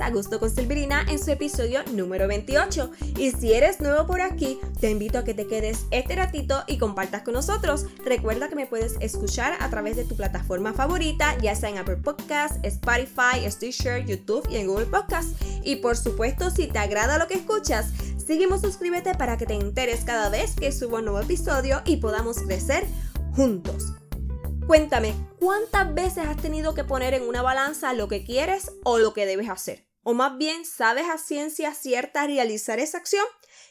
a Gusto con Silvirina en su episodio número 28. Y si eres nuevo por aquí, te invito a que te quedes este ratito y compartas con nosotros. Recuerda que me puedes escuchar a través de tu plataforma favorita, ya sea en Apple Podcasts, Spotify, Stitcher, YouTube y en Google Podcasts. Y por supuesto, si te agrada lo que escuchas, sígueme suscríbete para que te enteres cada vez que subo un nuevo episodio y podamos crecer juntos. Cuéntame, ¿cuántas veces has tenido que poner en una balanza lo que quieres o lo que debes hacer? O más bien, ¿sabes a ciencia cierta realizar esa acción?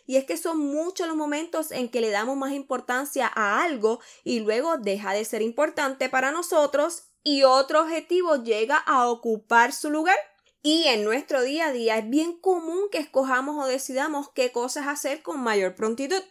Y es que son muchos los momentos en que le damos más importancia a algo y luego deja de ser importante para nosotros y otro objetivo llega a ocupar su lugar. Y en nuestro día a día es bien común que escojamos o decidamos qué cosas hacer con mayor prontitud.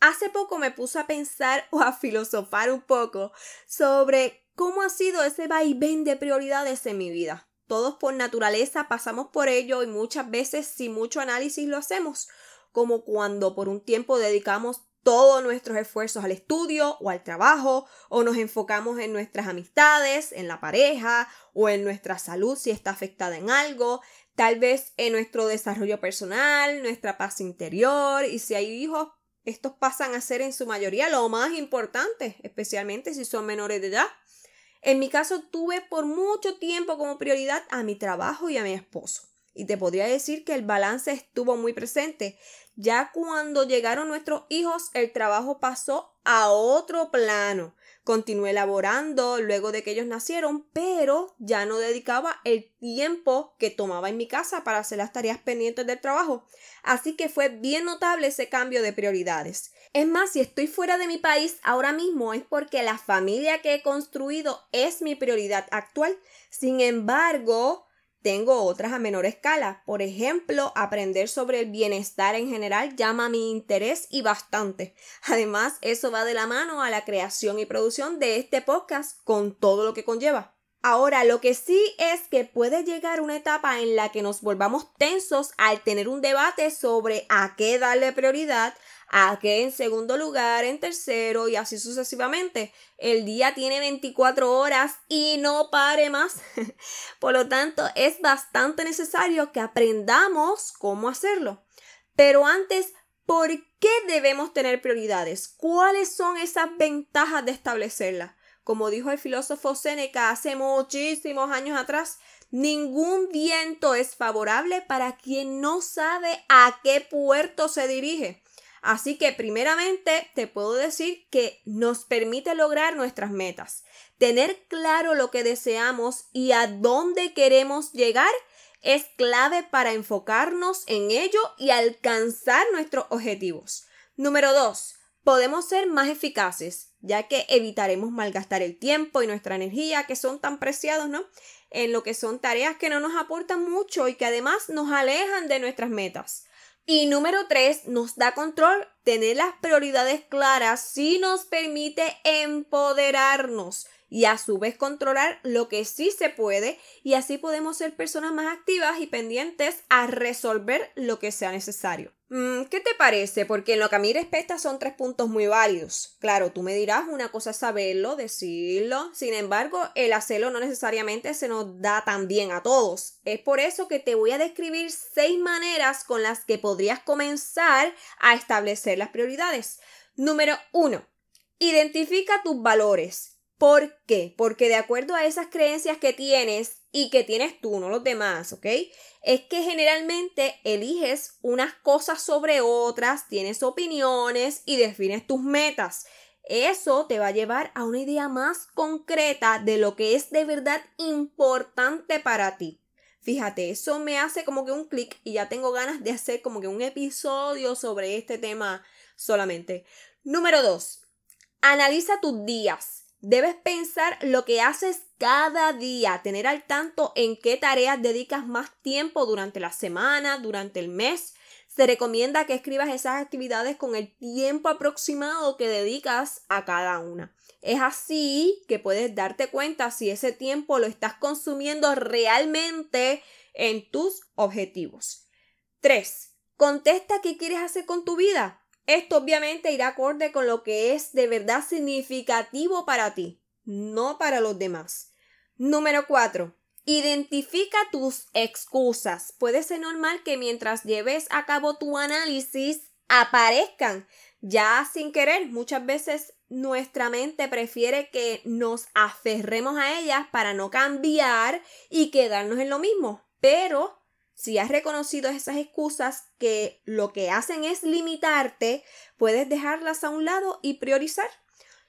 Hace poco me puse a pensar o a filosofar un poco sobre cómo ha sido ese vaivén de prioridades en mi vida. Todos por naturaleza pasamos por ello y muchas veces sin mucho análisis lo hacemos, como cuando por un tiempo dedicamos todos nuestros esfuerzos al estudio o al trabajo, o nos enfocamos en nuestras amistades, en la pareja, o en nuestra salud si está afectada en algo, tal vez en nuestro desarrollo personal, nuestra paz interior, y si hay hijos, estos pasan a ser en su mayoría lo más importante, especialmente si son menores de edad. En mi caso tuve por mucho tiempo como prioridad a mi trabajo y a mi esposo. Y te podría decir que el balance estuvo muy presente. Ya cuando llegaron nuestros hijos, el trabajo pasó a otro plano. Continué laborando luego de que ellos nacieron, pero ya no dedicaba el tiempo que tomaba en mi casa para hacer las tareas pendientes del trabajo. Así que fue bien notable ese cambio de prioridades. Es más, si estoy fuera de mi país ahora mismo es porque la familia que he construido es mi prioridad actual. Sin embargo, tengo otras a menor escala. Por ejemplo, aprender sobre el bienestar en general llama mi interés y bastante. Además, eso va de la mano a la creación y producción de este podcast con todo lo que conlleva. Ahora, lo que sí es que puede llegar una etapa en la que nos volvamos tensos al tener un debate sobre a qué darle prioridad, a qué en segundo lugar, en tercero y así sucesivamente. El día tiene 24 horas y no pare más. Por lo tanto, es bastante necesario que aprendamos cómo hacerlo. Pero antes, ¿por qué debemos tener prioridades? ¿Cuáles son esas ventajas de establecerlas? Como dijo el filósofo Séneca hace muchísimos años atrás, ningún viento es favorable para quien no sabe a qué puerto se dirige. Así que primeramente te puedo decir que nos permite lograr nuestras metas. Tener claro lo que deseamos y a dónde queremos llegar es clave para enfocarnos en ello y alcanzar nuestros objetivos. Número 2. Podemos ser más eficaces, ya que evitaremos malgastar el tiempo y nuestra energía, que son tan preciados, ¿no? En lo que son tareas que no nos aportan mucho y que además nos alejan de nuestras metas. Y número tres, nos da control. Tener las prioridades claras sí nos permite empoderarnos y a su vez controlar lo que sí se puede y así podemos ser personas más activas y pendientes a resolver lo que sea necesario. Mm, ¿Qué te parece? Porque en lo que a mí respecta son tres puntos muy válidos. Claro, tú me dirás, una cosa es saberlo, decirlo, sin embargo, el hacerlo no necesariamente se nos da tan bien a todos. Es por eso que te voy a describir seis maneras con las que podrías comenzar a establecer las prioridades. Número uno, identifica tus valores. ¿Por qué? Porque de acuerdo a esas creencias que tienes y que tienes tú, no los demás, ¿ok? Es que generalmente eliges unas cosas sobre otras, tienes opiniones y defines tus metas. Eso te va a llevar a una idea más concreta de lo que es de verdad importante para ti. Fíjate, eso me hace como que un clic y ya tengo ganas de hacer como que un episodio sobre este tema solamente. Número 2. Analiza tus días. Debes pensar lo que haces cada día, tener al tanto en qué tareas dedicas más tiempo durante la semana, durante el mes. Se recomienda que escribas esas actividades con el tiempo aproximado que dedicas a cada una. Es así que puedes darte cuenta si ese tiempo lo estás consumiendo realmente en tus objetivos. 3. Contesta qué quieres hacer con tu vida. Esto obviamente irá acorde con lo que es de verdad significativo para ti, no para los demás. Número 4. Identifica tus excusas. Puede ser normal que mientras lleves a cabo tu análisis aparezcan ya sin querer. Muchas veces nuestra mente prefiere que nos aferremos a ellas para no cambiar y quedarnos en lo mismo. Pero si has reconocido esas excusas que lo que hacen es limitarte, puedes dejarlas a un lado y priorizar.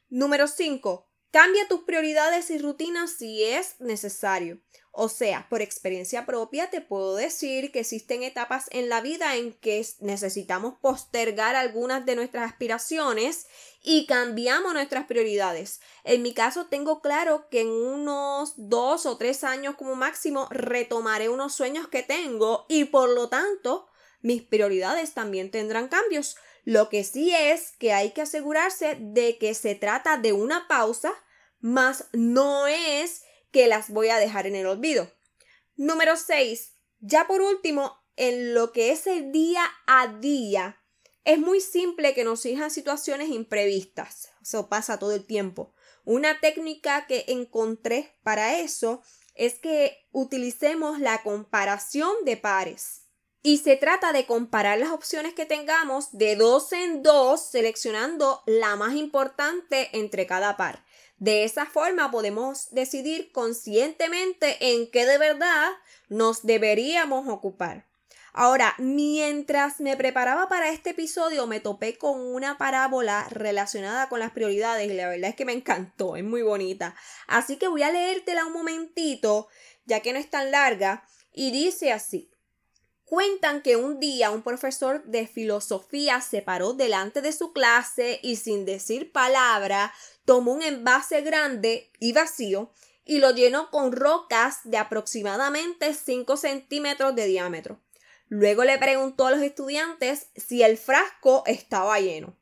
Número 5. Cambia tus prioridades y rutinas si es necesario. O sea, por experiencia propia te puedo decir que existen etapas en la vida en que necesitamos postergar algunas de nuestras aspiraciones y cambiamos nuestras prioridades. En mi caso tengo claro que en unos dos o tres años como máximo retomaré unos sueños que tengo y por lo tanto mis prioridades también tendrán cambios. Lo que sí es que hay que asegurarse de que se trata de una pausa, más no es que las voy a dejar en el olvido. Número 6. Ya por último, en lo que es el día a día, es muy simple que nos surjan situaciones imprevistas. Eso pasa todo el tiempo. Una técnica que encontré para eso es que utilicemos la comparación de pares. Y se trata de comparar las opciones que tengamos de dos en dos, seleccionando la más importante entre cada par. De esa forma podemos decidir conscientemente en qué de verdad nos deberíamos ocupar. Ahora, mientras me preparaba para este episodio, me topé con una parábola relacionada con las prioridades y la verdad es que me encantó, es muy bonita. Así que voy a leértela un momentito, ya que no es tan larga, y dice así. Cuentan que un día un profesor de filosofía se paró delante de su clase y sin decir palabra tomó un envase grande y vacío y lo llenó con rocas de aproximadamente 5 centímetros de diámetro. Luego le preguntó a los estudiantes si el frasco estaba lleno.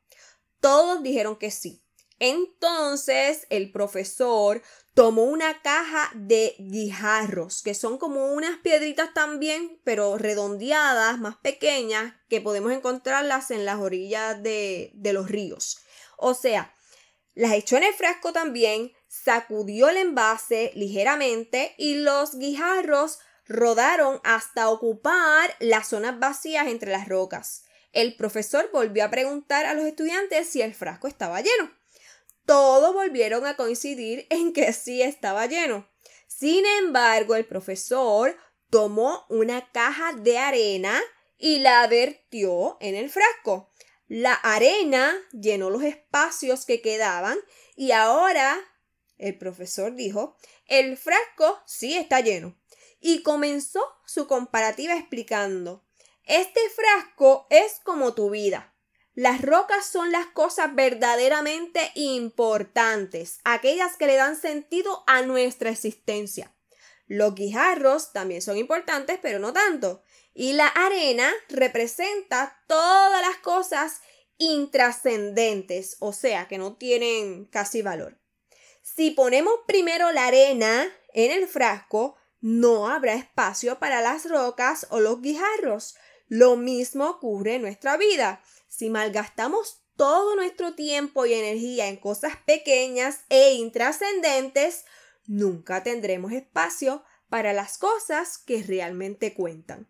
Todos dijeron que sí. Entonces el profesor tomó una caja de guijarros, que son como unas piedritas también, pero redondeadas, más pequeñas, que podemos encontrarlas en las orillas de, de los ríos. O sea, las echó en el frasco también, sacudió el envase ligeramente y los guijarros rodaron hasta ocupar las zonas vacías entre las rocas. El profesor volvió a preguntar a los estudiantes si el frasco estaba lleno todos volvieron a coincidir en que sí estaba lleno. Sin embargo, el profesor tomó una caja de arena y la vertió en el frasco. La arena llenó los espacios que quedaban y ahora el profesor dijo, el frasco sí está lleno. Y comenzó su comparativa explicando, este frasco es como tu vida. Las rocas son las cosas verdaderamente importantes, aquellas que le dan sentido a nuestra existencia. Los guijarros también son importantes, pero no tanto. Y la arena representa todas las cosas intrascendentes, o sea, que no tienen casi valor. Si ponemos primero la arena en el frasco, no habrá espacio para las rocas o los guijarros. Lo mismo ocurre en nuestra vida. Si malgastamos todo nuestro tiempo y energía en cosas pequeñas e intrascendentes, nunca tendremos espacio para las cosas que realmente cuentan.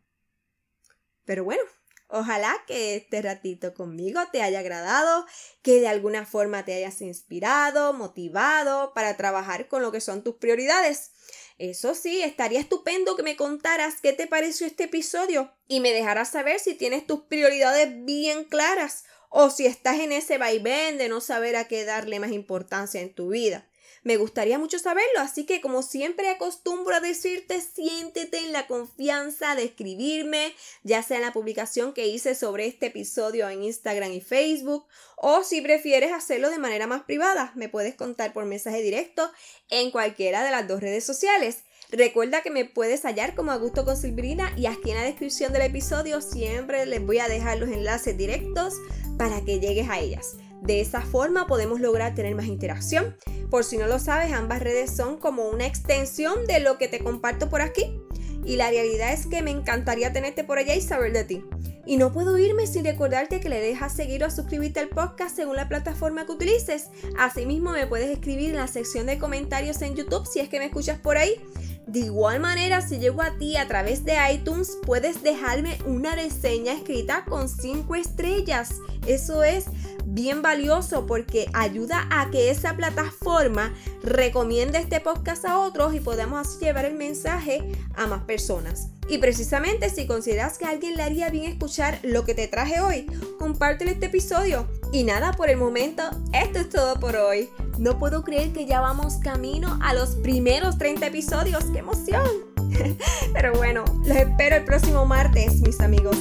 Pero bueno, ojalá que este ratito conmigo te haya agradado, que de alguna forma te hayas inspirado, motivado para trabajar con lo que son tus prioridades. Eso sí, estaría estupendo que me contaras qué te pareció este episodio y me dejaras saber si tienes tus prioridades bien claras o si estás en ese vaivén de no saber a qué darle más importancia en tu vida. Me gustaría mucho saberlo, así que como siempre acostumbro a decirte, siéntete en la confianza de escribirme, ya sea en la publicación que hice sobre este episodio en Instagram y Facebook, o si prefieres hacerlo de manera más privada, me puedes contar por mensaje directo en cualquiera de las dos redes sociales. Recuerda que me puedes hallar como Augusto con Silbrina y aquí en la descripción del episodio siempre les voy a dejar los enlaces directos para que llegues a ellas. De esa forma podemos lograr tener más interacción. Por si no lo sabes, ambas redes son como una extensión de lo que te comparto por aquí. Y la realidad es que me encantaría tenerte por allá y saber de ti. Y no puedo irme sin recordarte que le dejas seguir o suscribirte al podcast según la plataforma que utilices. Asimismo, me puedes escribir en la sección de comentarios en YouTube si es que me escuchas por ahí De igual manera, si llego a ti a través de iTunes, puedes dejarme una reseña escrita con 5 estrellas. Eso es bien valioso porque ayuda a que esa plataforma recomiende este podcast a otros y podamos así llevar el mensaje a más personas. Y precisamente si consideras que a alguien le haría bien escuchar lo que te traje hoy, compártelo este episodio. Y nada, por el momento, esto es todo por hoy. No puedo creer que ya vamos camino a los primeros 30 episodios. ¡Qué emoción! Pero bueno, los espero el próximo martes, mis amigos.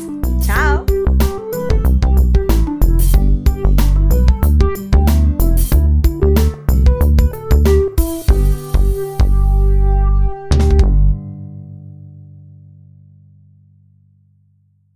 ¡Chao!